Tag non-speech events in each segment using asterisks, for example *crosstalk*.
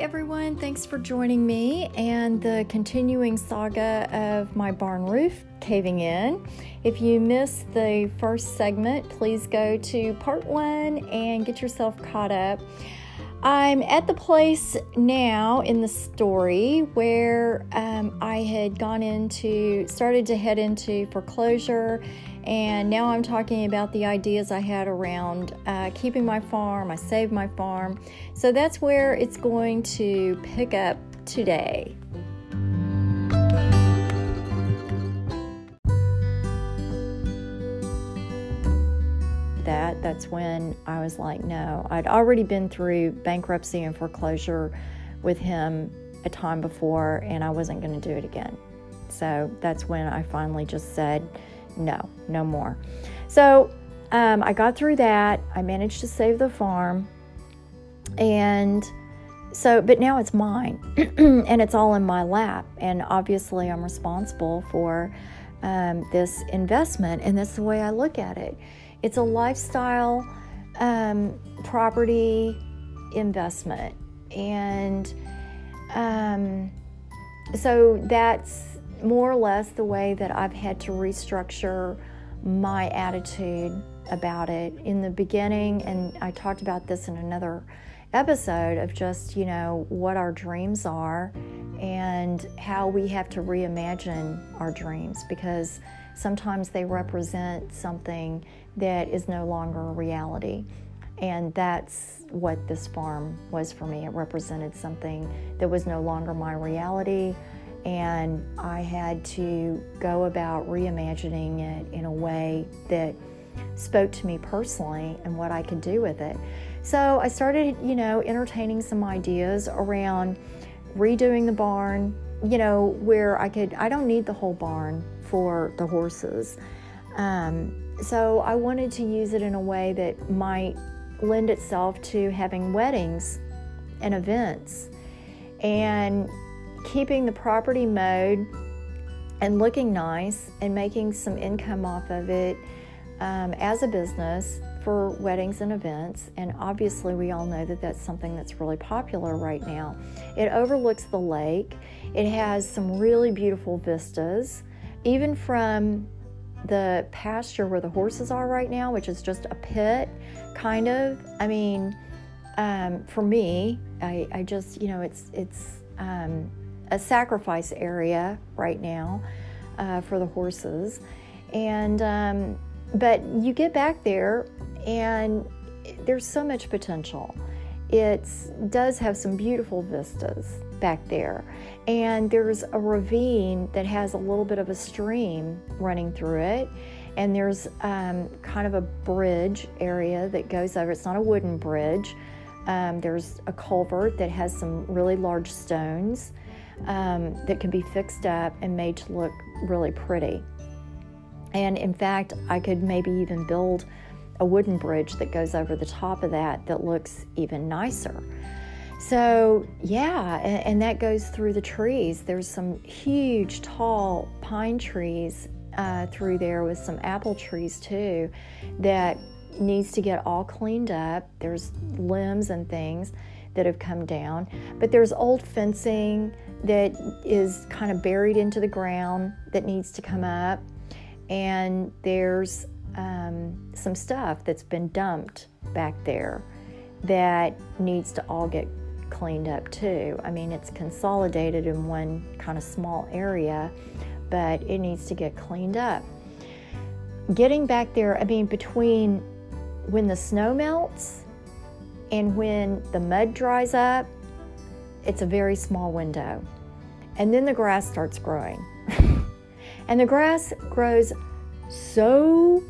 everyone. Thanks for joining me and the continuing saga of my barn roof caving in. If you missed the first segment, please go to part one and get yourself caught up. I'm at the place now in the story where um, I had gone into, started to head into foreclosure, and now I'm talking about the ideas I had around uh, keeping my farm. I saved my farm. So that's where it's going to pick up today. that, that's when I was like, no. I'd already been through bankruptcy and foreclosure with him a time before, and I wasn't going to do it again. So that's when I finally just said, no, no more. So um, I got through that. I managed to save the farm. And so, but now it's mine *clears throat* and it's all in my lap. And obviously, I'm responsible for um, this investment. And that's the way I look at it. It's a lifestyle um, property investment. And um, so that's more or less the way that I've had to restructure my attitude about it in the beginning. And I talked about this in another episode of just, you know, what our dreams are and how we have to reimagine our dreams because sometimes they represent something that is no longer a reality. And that's what this farm was for me. It represented something that was no longer my reality. And I had to go about reimagining it in a way that spoke to me personally and what I could do with it. So I started, you know, entertaining some ideas around redoing the barn, you know, where I could, I don't need the whole barn for the horses. Um, so I wanted to use it in a way that might lend itself to having weddings and events and keeping the property mowed and looking nice and making some income off of it um, as a business for weddings and events. And obviously, we all know that that's something that's really popular right now. It overlooks the lake, it has some really beautiful vistas, even from the pasture where the horses are right now, which is just a pit, kind of. I mean, um, for me, I, I, just, you know, it's, it's um, a sacrifice area right now uh, for the horses. And, um, but you get back there and there's so much potential. It does have some beautiful vistas back there. And there's a ravine that has a little bit of a stream running through it. And there's um, kind of a bridge area that goes over. It's not a wooden bridge. Um, there's a culvert that has some really large stones um, that can be fixed up and made to look really pretty. And in fact, I could maybe even build a wooden bridge that goes over the top of that that looks even nicer. So, yeah, and, and, that goes through the trees. There's some huge, tall pine trees uh, through there with some apple trees too that needs to get all cleaned up. There's limbs and things that have come down, but there's old fencing that is kind of buried into the ground that needs to come up, and there's um, some stuff that's been dumped back there that needs to all get cleaned up too. I mean, it's consolidated in one kind of small area, but it needs to get cleaned up. Getting back there, I mean, between when the snow melts and when the mud dries up, it's a very small window. And then the grass starts growing. *laughs* and the grass grows so,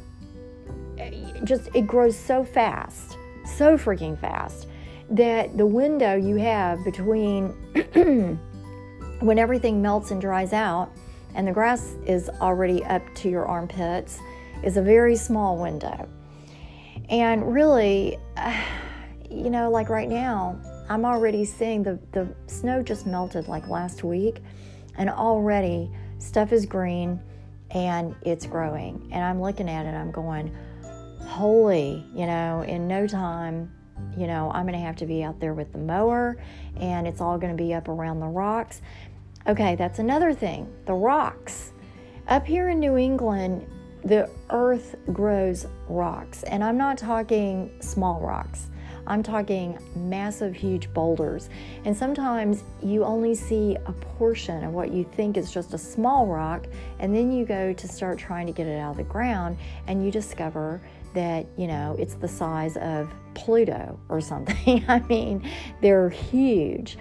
just, it grows so fast, so freaking fast that the window you have between *clears throat* when everything melts and dries out and the grass is already up to your armpits is a very small window. And really, *sighs* uh, you know, like right now, I'm already seeing the, the snow just melted like last week, and already stuff is green and it's growing. And I'm looking at it, I'm going, holy, you know, in no time You know, I'm going to have to be out there with the mower and it's all going to be up around the rocks. Okay, that's another thing the rocks. Up here in New England, the earth grows rocks, and I'm not talking small rocks. I'm talking massive, huge boulders. And sometimes you only see a portion of what you think is just a small rock, and then you go to start trying to get it out of the ground, and you discover that, you know, it's the size of Pluto or *laughs* something. I mean, they're huge.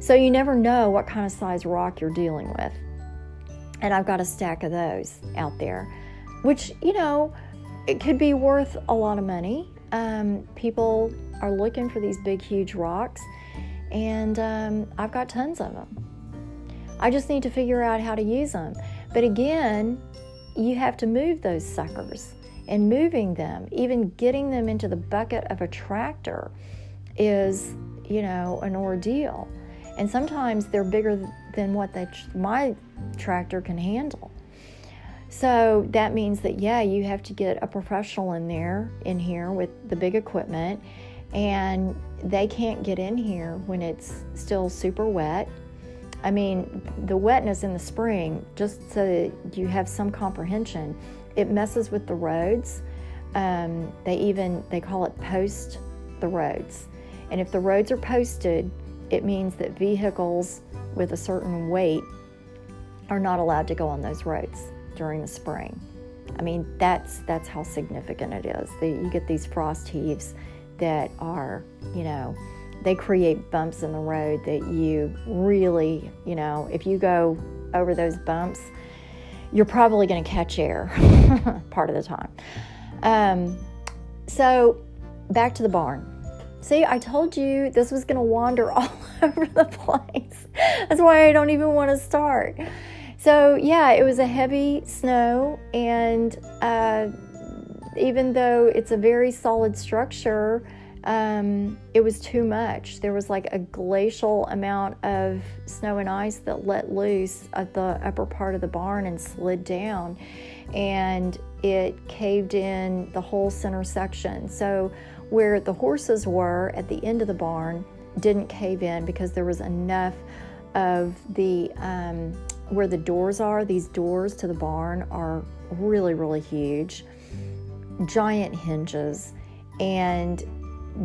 So you never know what kind of size rock you're dealing with. And I've got a stack of those out there, which, you know, it could be worth a lot of money. Um, people are looking for these big, huge rocks, and um, I've got tons of them. I just need to figure out how to use them. But again, you have to move those suckers, and moving them, even getting them into the bucket of a tractor, is, you know, an ordeal. And sometimes they're bigger than what they, my tractor can handle. So that means that, yeah, you have to get a professional in there, in here with the big equipment, and they can't get in here when it's still super wet. I mean, the wetness in the spring, just so that you have some comprehension, it messes with the roads. Um, they even they call it post the roads, and if the roads are posted, it means that vehicles with a certain weight are not allowed to go on those roads during the spring. I mean, that's that's how significant it is. The, you get these frost heaves that are, you know, they create bumps in the road that you really, you know, if you go over those bumps, you're probably going to catch air *laughs* part of the time. Um, so, back to the barn. See, I told you this was going to wander *laughs* all over the place. That's why I don't even want to start. So, yeah, it was a heavy snow, and uh, even though it's a very solid structure, um, it was too much. There was like a glacial amount of snow and ice that let loose at the upper part of the barn and slid down, and it caved in the whole center section. So, where the horses were at the end of the barn didn't cave in because there was enough of the um, where the doors are. These doors to the barn are really, really huge, giant hinges, and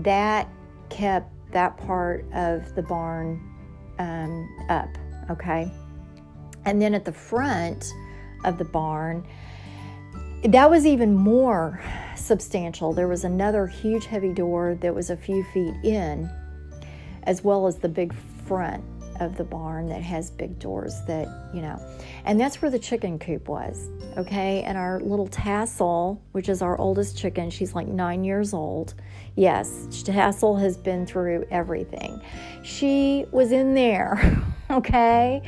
that kept that part of the barn um, up. Okay, and then at the front of the barn, that was even more substantial. There was another huge, heavy door that was a few feet in, as well as the big front of the barn that has big doors that, you know, and that's where the chicken coop was, okay? And our little Tassel, which is our oldest chicken, she's like nine years old. Yes, Tassel has been through everything. She was in there, *laughs* okay,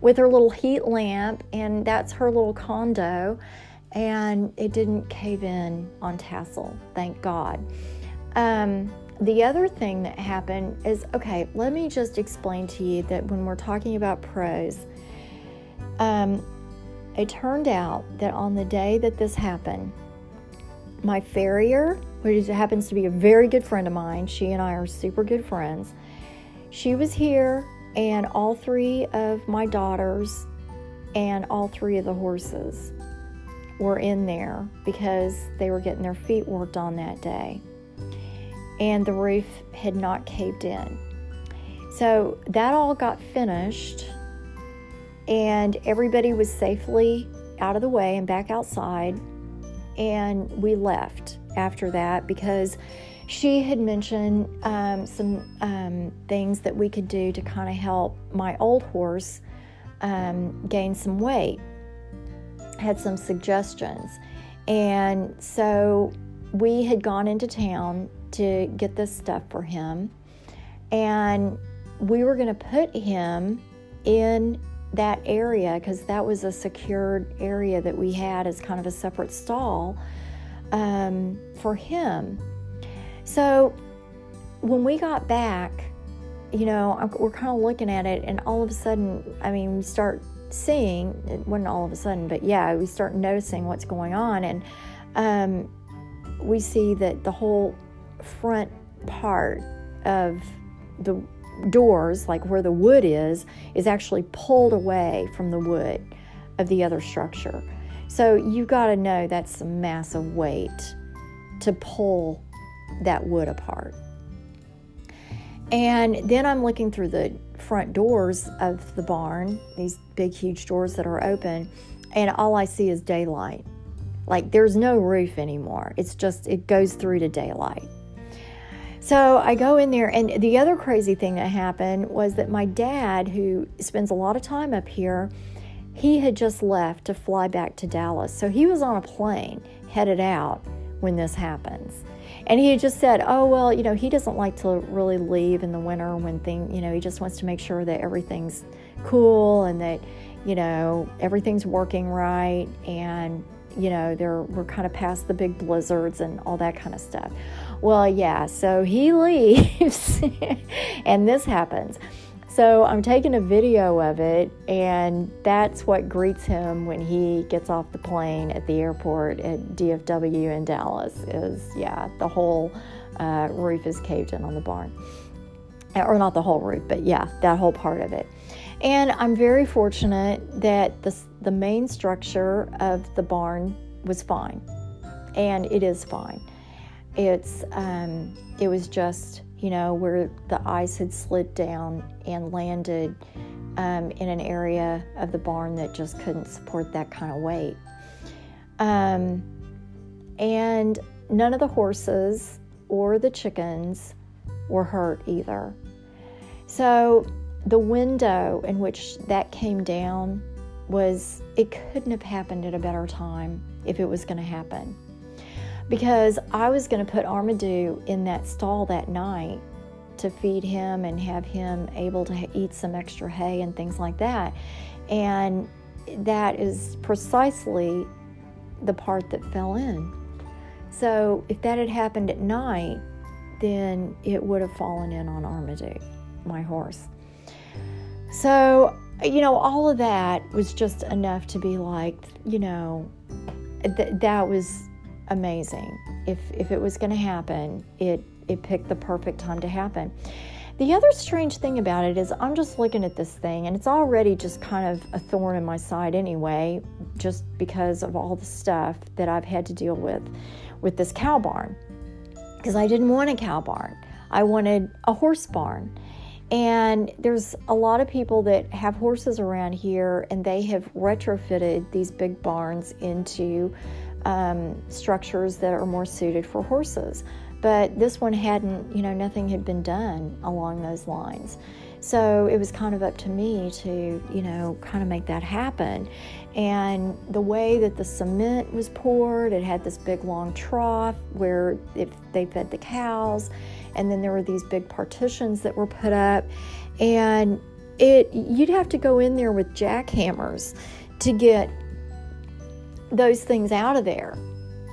with her little heat lamp, and that's her little condo and it didn't cave in on tassel, thank God. Um, the other thing that happened is okay, let me just explain to you that when we're talking about pros, um, it turned out that on the day that this happened, my farrier, which happens to be a very good friend of mine, she and I are super good friends, she was here, and all three of my daughters and all three of the horses were in there because they were getting their feet worked on that day. And the roof had not caved in. So that all got finished, and everybody was safely out of the way and back outside. And we left after that because she had mentioned um, some um, things that we could do to kind of help my old horse um, gain some weight had some suggestions. And so we had gone into town to get this stuff for him. And we were going to put him in that area because that was a secured area that we had as kind of a separate stall um, for him. So when we got back, you know, we're kind of looking at it, and all of a sudden, I mean, we start seeing, it wasn't all of a sudden, but yeah, we start noticing what's going on. And um, we see that the whole front part of the doors, like where the wood is, is actually pulled away from the wood of the other structure. So you've got to know that's a massive weight to pull that wood apart. And then I'm looking through the front doors of the barn, these big, huge doors that are open, and all I see is daylight. Like there's no roof anymore. It's just, it goes through to daylight. So I go in there, and the other crazy thing that happened was that my dad, who spends a lot of time up here, he had just left to fly back to Dallas. So he was on a plane headed out when this happens. And he had just said, Oh, well, you know, he doesn't like to really leave in the winter when things, you know, he just wants to make sure that everything's cool and that, you know, everything's working right. And, you know, there we're kind of past the big blizzards and all that kind of stuff. Well, yeah, so he *laughs* leaves and this happens. So I'm taking a video of it, and that's what greets him when he gets off the plane at the airport at DFW in Dallas. Is yeah, the whole uh, roof is caved in on the barn, or not the whole roof, but yeah, that whole part of it. And I'm very fortunate that the the main structure of the barn was fine, and it is fine. It's um, it was just you know where the ice had slid down and landed um, in an area of the barn that just couldn't support that kind of weight. Um, and none of the horses or the chickens were hurt either. So the window in which that came down was, it couldn't have happened at a better time if it was going to happen because I was going to put Armadou in that stall that night to feed him and have him able to eat some extra hay and things like that. And that is precisely the part that fell in. So if that had happened at night, then it would have fallen in on Armadou, my horse. So, you know, all of that was just enough to be like, you know, th- that was amazing. If if it was going to happen, it it picked the perfect time to happen. The other strange thing about it is I'm just looking at this thing and it's already just kind of a thorn in my side anyway, just because of all the stuff that I've had to deal with with this cow barn. Because I didn't want a cow barn. I wanted a horse barn. And there's a lot of people that have horses around here and they have retrofitted these big barns into um, structures that are more suited for horses. But this one hadn't, you know, nothing had been done along those lines. So it was kind of up to me to, you know, kind of make that happen. And the way that the cement was poured, it had this big long trough where it, they fed the cows. And then there were these big partitions that were put up. And it you'd have to go in there with jackhammers to get those things out of there.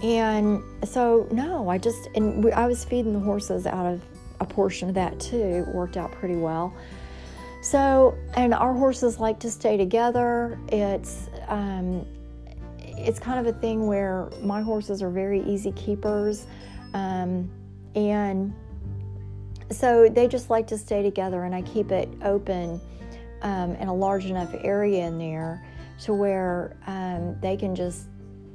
And so, no, I just, and I was feeding the horses out of a portion of that too. It worked out pretty well. So, and our horses like to stay together. It's, um, it's kind of a thing where my horses are very easy keepers. Um, and so they just like to stay together, and I keep it open um, in a large enough area in there to where um, they can just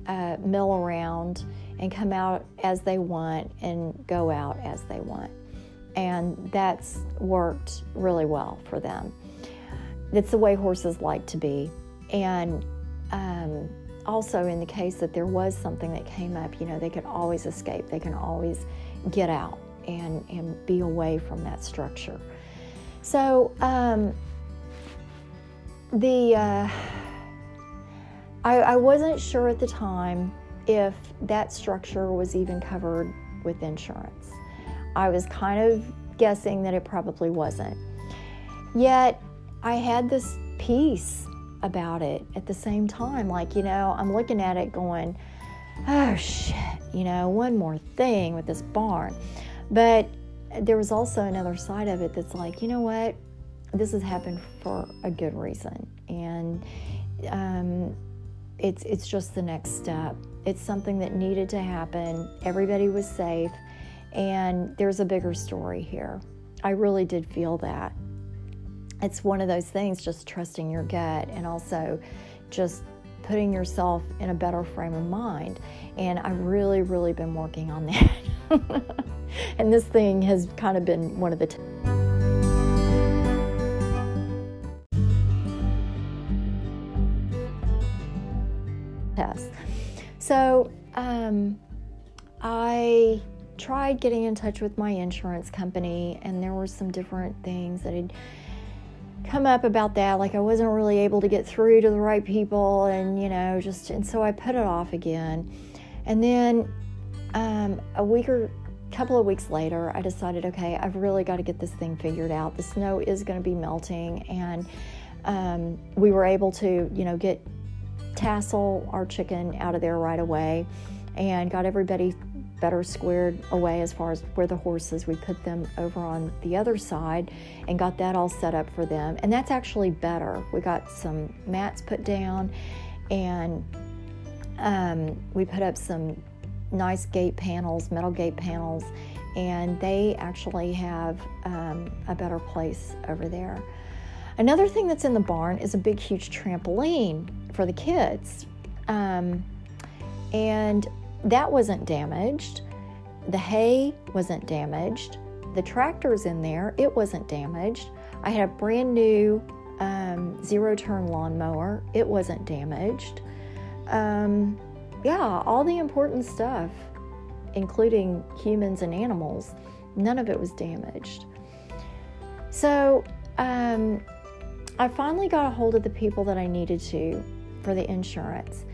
uh, mill around and come out as they want and go out as they want. And that's worked really well for them. It's the way horses like to be. And um, also, in the case that there was something that came up, you know, they could always escape, they can always get out and, and be away from that structure. So, um, the. Uh, I, I wasn't sure at the time if that structure was even covered with insurance. I was kind of guessing that it probably wasn't. Yet I had this peace about it at the same time. Like, you know, I'm looking at it going, oh shit, you know, one more thing with this barn. But there was also another side of it that's like, you know what? This has happened for a good reason. And, um, it's it's just the next step. It's something that needed to happen. Everybody was safe, And there's a bigger story here. I really did feel that. It's one of those things, just trusting your gut and also just putting yourself in a better frame of mind. And I've really, really been working on that. *laughs* *laughs* and this thing has kind of been one of the. T- tests. So um, I tried getting in touch with my insurance company, and there were some different things that had come up about that. Like I wasn't really able to get through to the right people, and you know, just and so I put it off again. And then um, a week or couple of weeks later, I decided, okay, I've really got to get this thing figured out. The snow is going to be melting, and um, we were able to, you know, get Tassel, our chicken, out of there right away, and got everybody better squared away as far as where the horses we put them over on the other side and got that all set up for them and that's actually better we got some mats put down and um, we put up some nice gate panels metal gate panels and they actually have um, a better place over there another thing that's in the barn is a big huge trampoline for the kids um, and that wasn't damaged. The hay wasn't damaged. The tractor's in there, it wasn't damaged. I had a brand new um, zero turn lawnmower, it wasn't damaged. Um, yeah, all the important stuff, including humans and animals, none of it was damaged. So um, I finally got a hold of the people that I needed to for the insurance.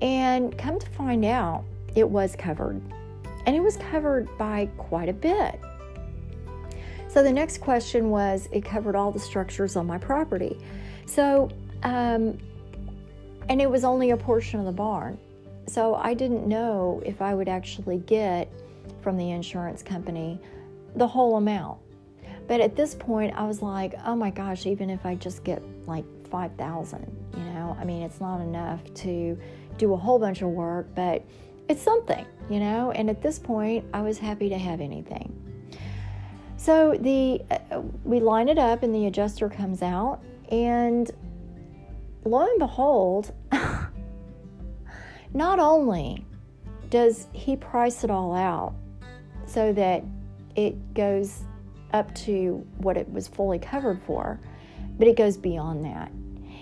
And come to find out, it was covered. And it was covered by quite a bit. So the next question was it covered all the structures on my property. So, um, and it was only a portion of the barn. So I didn't know if I would actually get from the insurance company the whole amount. But at this point, I was like, oh my gosh, even if I just get like 5,000, you know, I mean, it's not enough to do a whole bunch of work, but it's something, you know, and at this point, I was happy to have anything. So the uh, we line it up and the adjuster comes out and lo and behold, *laughs* not only does he price it all out so that it goes up to what it was fully covered for, but it goes beyond that.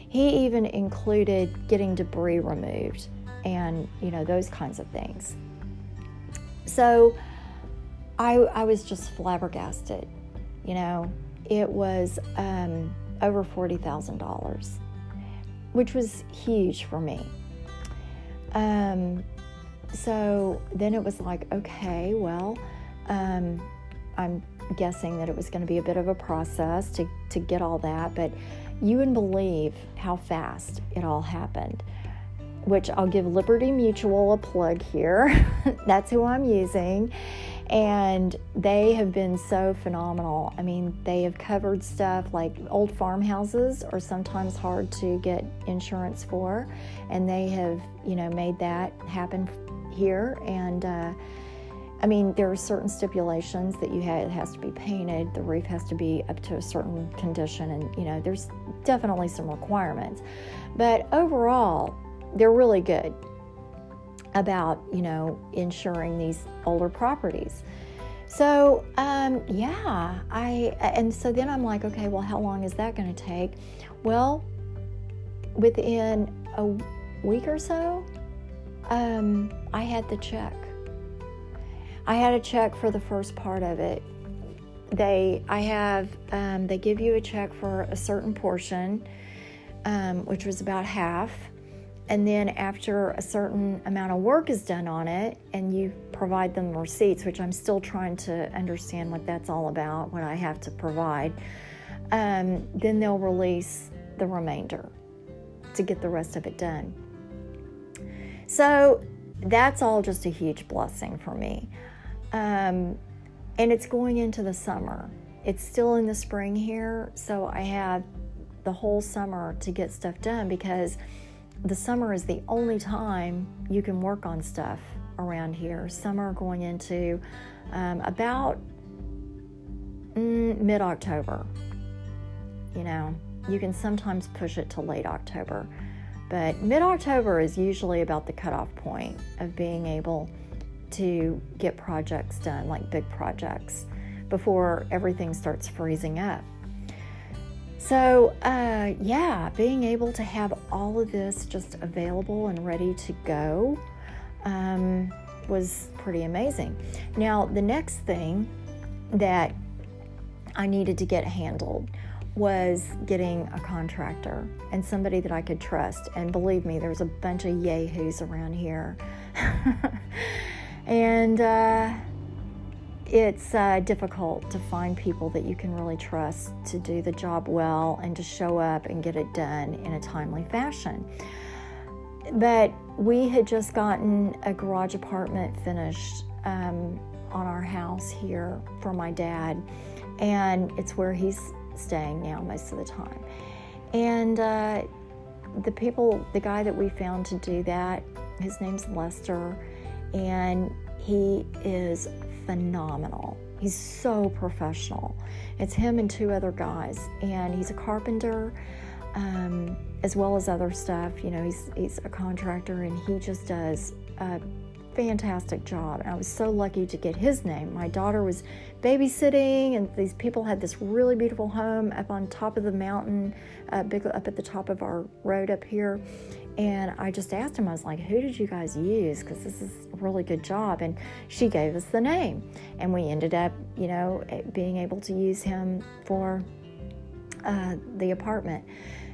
He even included getting debris removed and you know those kinds of things. So I, I was just flabbergasted. You know, it was um, over forty thousand dollars, which was huge for me. Um, so then it was like, okay, well, um, I'm guessing that it was going to be a bit of a process to, to get all that, but you wouldn't believe how fast it all happened which I'll give Liberty Mutual a plug here. *laughs* That's who I'm using. And they have been so phenomenal. I mean, they have covered stuff like old farmhouses are sometimes hard to get insurance for, and they have, you know, made that happen here. And uh, I mean, there are certain stipulations that you have. It has to be painted. The roof has to be up to a certain condition, and you know, there's definitely some requirements. But overall, they're really good about you know insuring these older properties. So um, yeah i and so then i'm like okay well how long is that going to take? Well within a week or so um, i had the check. I had a check for the first part of it. They i have um, they give you a check for a certain portion um, which was about half and then, after a certain amount of work is done on it, and you provide them receipts, which I'm still trying to understand what that's all about, what I have to provide, um, then they'll release the remainder to get the rest of it done. So, that's all just a huge blessing for me. Um, and it's going into the summer. It's still in the spring here, so I have the whole summer to get stuff done because the summer is the only time you can work on stuff around here. Summer going into um, about mm, mid October. You know, you can sometimes push it to late October, but mid October is usually about the cutoff point of being able to get projects done, like big projects, before everything starts freezing up. So, uh, yeah, being able to have all of this just available and ready to go um, was pretty amazing. Now, the next thing that I needed to get handled was getting a contractor and somebody that I could trust. And believe me, there's a bunch of yahoos around here. *laughs* and uh, it's uh, difficult to find people that you can really trust to do the job well and to show up and get it done in a timely fashion. But we had just gotten a garage apartment finished um, on our house here for my dad, and it's where he's staying now most of the time. And uh, the people, the guy that we found to do that, his name's Lester, and he is phenomenal. He's so professional. It's him and two other guys, and he's a carpenter um, as well as other stuff. You know, he's he's a contractor, and he just does a fantastic job. And I was so lucky to get his name. My daughter was babysitting, and these people had this really beautiful home up on top of the mountain, uh, big up at the top of our road up here. And I just asked him, I was like, who did you guys use? Because this is a really good job. And she gave us the name. And we ended up, you know, being able to use him for uh, the apartment.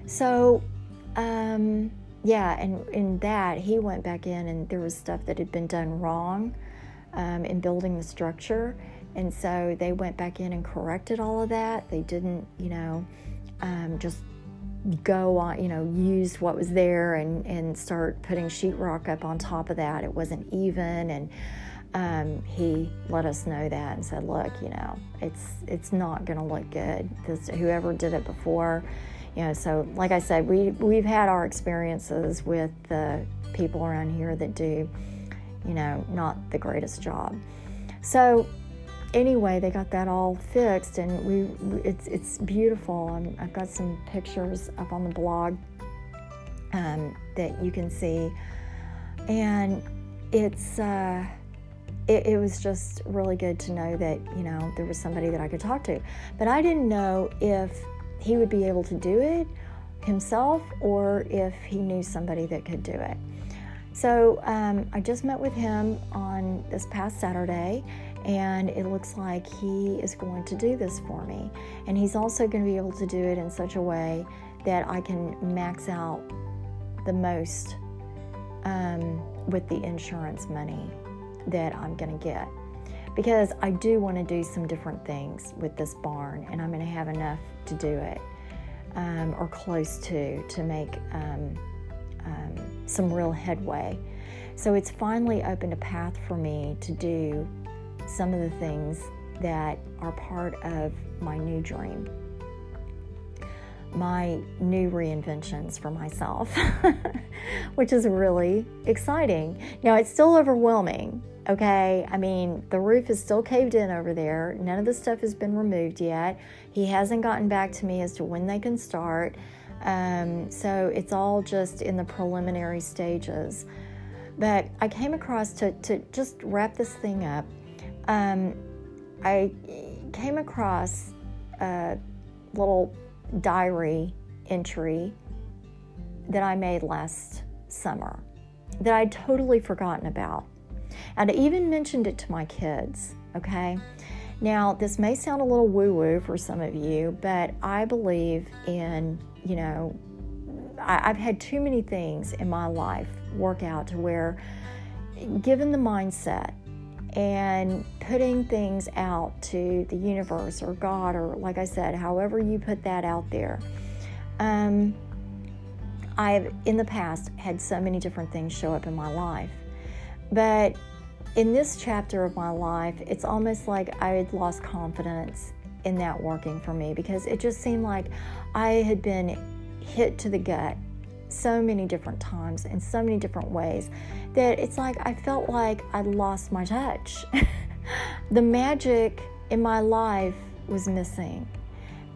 So, um, yeah, and in that, he went back in and there was stuff that had been done wrong um, in building the structure. And so they went back in and corrected all of that. They didn't, you know, um, just go on, you know, use what was there and, and start putting sheetrock up on top of that. It wasn't even. And um, he let us know that and said, look, you know, it's, it's not going to look good. This, whoever did it before, you know, so like I said, we, we've had our experiences with the people around here that do, you know, not the greatest job. So anyway, they got that all fixed, and we it's it's beautiful. i have got some pictures up on the blog um, that you can see, and it's. Uh, it, it, was just really good to know that you know there was somebody that I could talk to, but I didn't know if he would be able to do it himself or if he knew somebody that could do it. So um, I just met with him on this past Saturday, and it looks like he is going to do this for me. And he's also going to be able to do it in such a way that I can max out the most um, with the insurance money that I'm going to get. Because I do want to do some different things with this barn, and I'm going to have enough to do it, um, or close to, to make um, um some real headway. So it's finally opened a path for me to do some of the things that are part of my new dream, my new reinventions for myself, *laughs* which is really exciting. Now, it's still overwhelming, okay? I mean, the roof is still caved in over there, none of the stuff has been removed yet. He hasn't gotten back to me as to when they can start. Um, so it's all just in the preliminary stages. But I came across to, to just wrap this thing up um, I came across a little diary entry that I made last summer that I'd totally forgotten about. And I even mentioned it to my kids, okay? Now, this may sound a little woo woo for some of you, but I believe in, you know, I, have had too many things in my life work out to where, given the mindset and putting things out to the universe or God, or like I said, however you put that out there. Um, I've in the past had so many different things show up in my life, but in this chapter of my life, it's almost like I had lost confidence in that working for me because it just seemed like I had been hit to the gut so many different times in so many different ways that it's like I felt like I'd lost my touch. *laughs* the magic in my life was missing,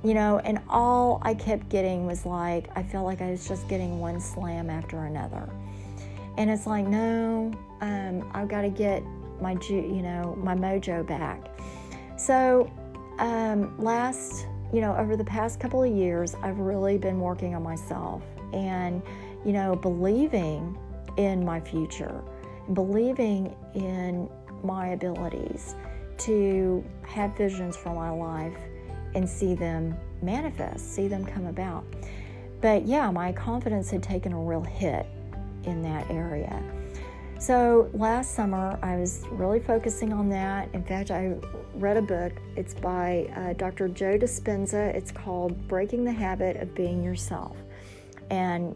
you know, and all I kept getting was like, I felt like I was just getting one slam after another. And it's like, no, um, I've got to get my, you know, my mojo back. So, um, last, you know, over the past couple of years, I've really been working on myself and, you know, believing in my future, believing in my abilities to have visions for my life and see them manifest, see them come about. But yeah, my confidence had taken a real hit in that area. So last summer, I was really focusing on that. In fact, I read a book. It's by uh, Dr. Joe Dispenza. It's called Breaking the Habit of Being Yourself. And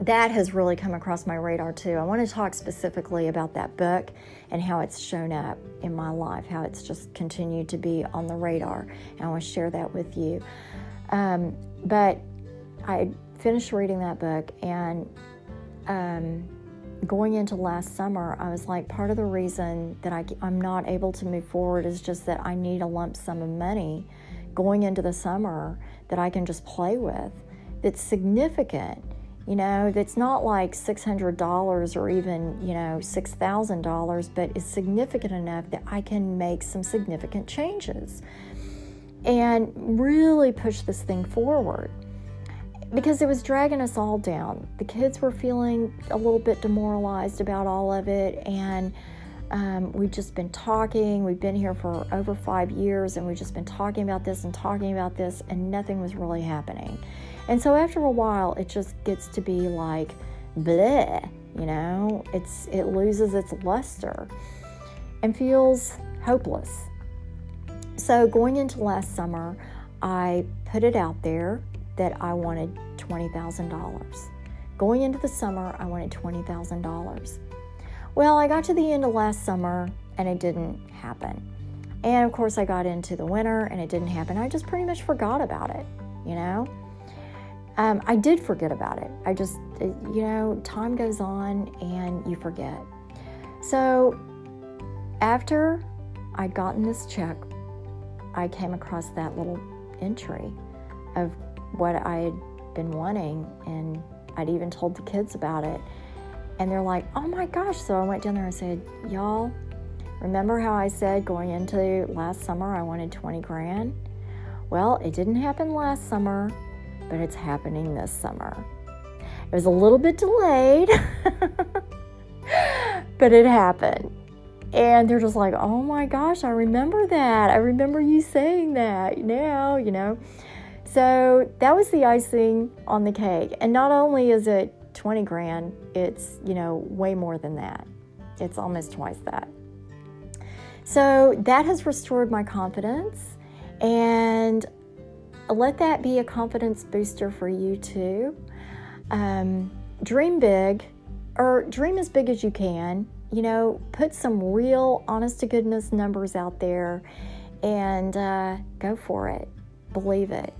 that has really come across my radar too. I want to talk specifically about that book and how it's shown up in my life, how it's just continued to be on the radar. And I want to share that with you. Um, but I finished reading that book and um, going into last summer, I was like, part of the reason that I, I'm not able to move forward is just that I need a lump sum of money going into the summer that I can just play with that's significant you know, that's not like $600 or even, you know, $6,000, but is significant enough that I can make some significant changes and really push this thing forward because it was dragging us all down. The kids were feeling a little bit demoralized about all of it, and um, we've just been talking. We've been here for over five years, and we've just been talking about this and talking about this, and nothing was really happening. And so after a while, it just gets to be like, bleh, you know, it's it loses its luster and feels hopeless. So going into last summer, I put it out there that I wanted $20,000. Going into the summer, I wanted $20,000. Well, I got to the end of last summer and it didn't happen. And of course, I got into the winter and it didn't happen. I just pretty much forgot about it, you know? Um, I did forget about it. I just, uh, you know, time goes on and you forget. So after I'd gotten this check, I came across that little entry of what I had been wanting, and I'd even told the kids about it. And they're like, oh my gosh. So I went down there and said, y'all, remember how I said going into last summer I wanted 20 grand? Well, it didn't happen last summer but it's happening this summer. It was a little bit delayed, *laughs* but it happened. And they're just like, oh my gosh, I remember that. I remember you saying that now, you know. So that was the icing on the cake. And not only is it 20 grand, it's, you know, way more than that. It's almost twice that. So that has restored my confidence. And let that be a confidence booster for you too. Um, dream big, or dream as big as you can. You know, put some real, honest to goodness numbers out there and uh, go for it. Believe it.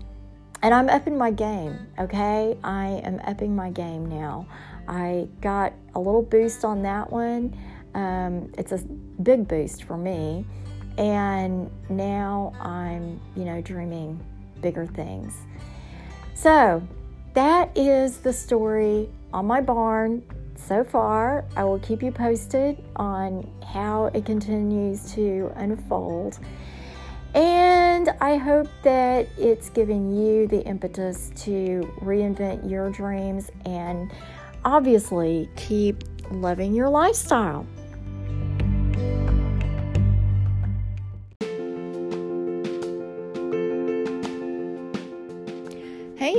And I'm upping my game, okay? I am upping my game now. I got a little boost on that one. Um, it's a big boost for me. And now I'm, you know, dreaming bigger things. So, that is the story on my barn so far. I will keep you posted on how it continues to unfold. And I hope that it's giving you the impetus to reinvent your dreams and obviously keep loving your lifestyle.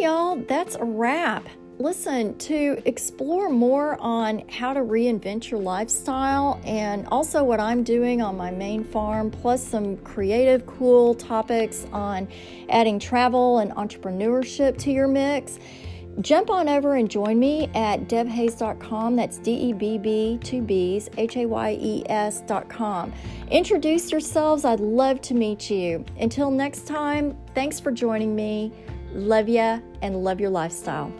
Y'all, that's a wrap. Listen, to explore more on how to reinvent your lifestyle and also what I'm doing on my main farm, plus some creative, cool topics on adding travel and entrepreneurship to your mix, jump on over and join me at debbhayes.com. That's D E B B, two B's, H A Y E S.com. Introduce yourselves. I'd love to meet you. Until next time, thanks for joining me. Love ya and love your lifestyle.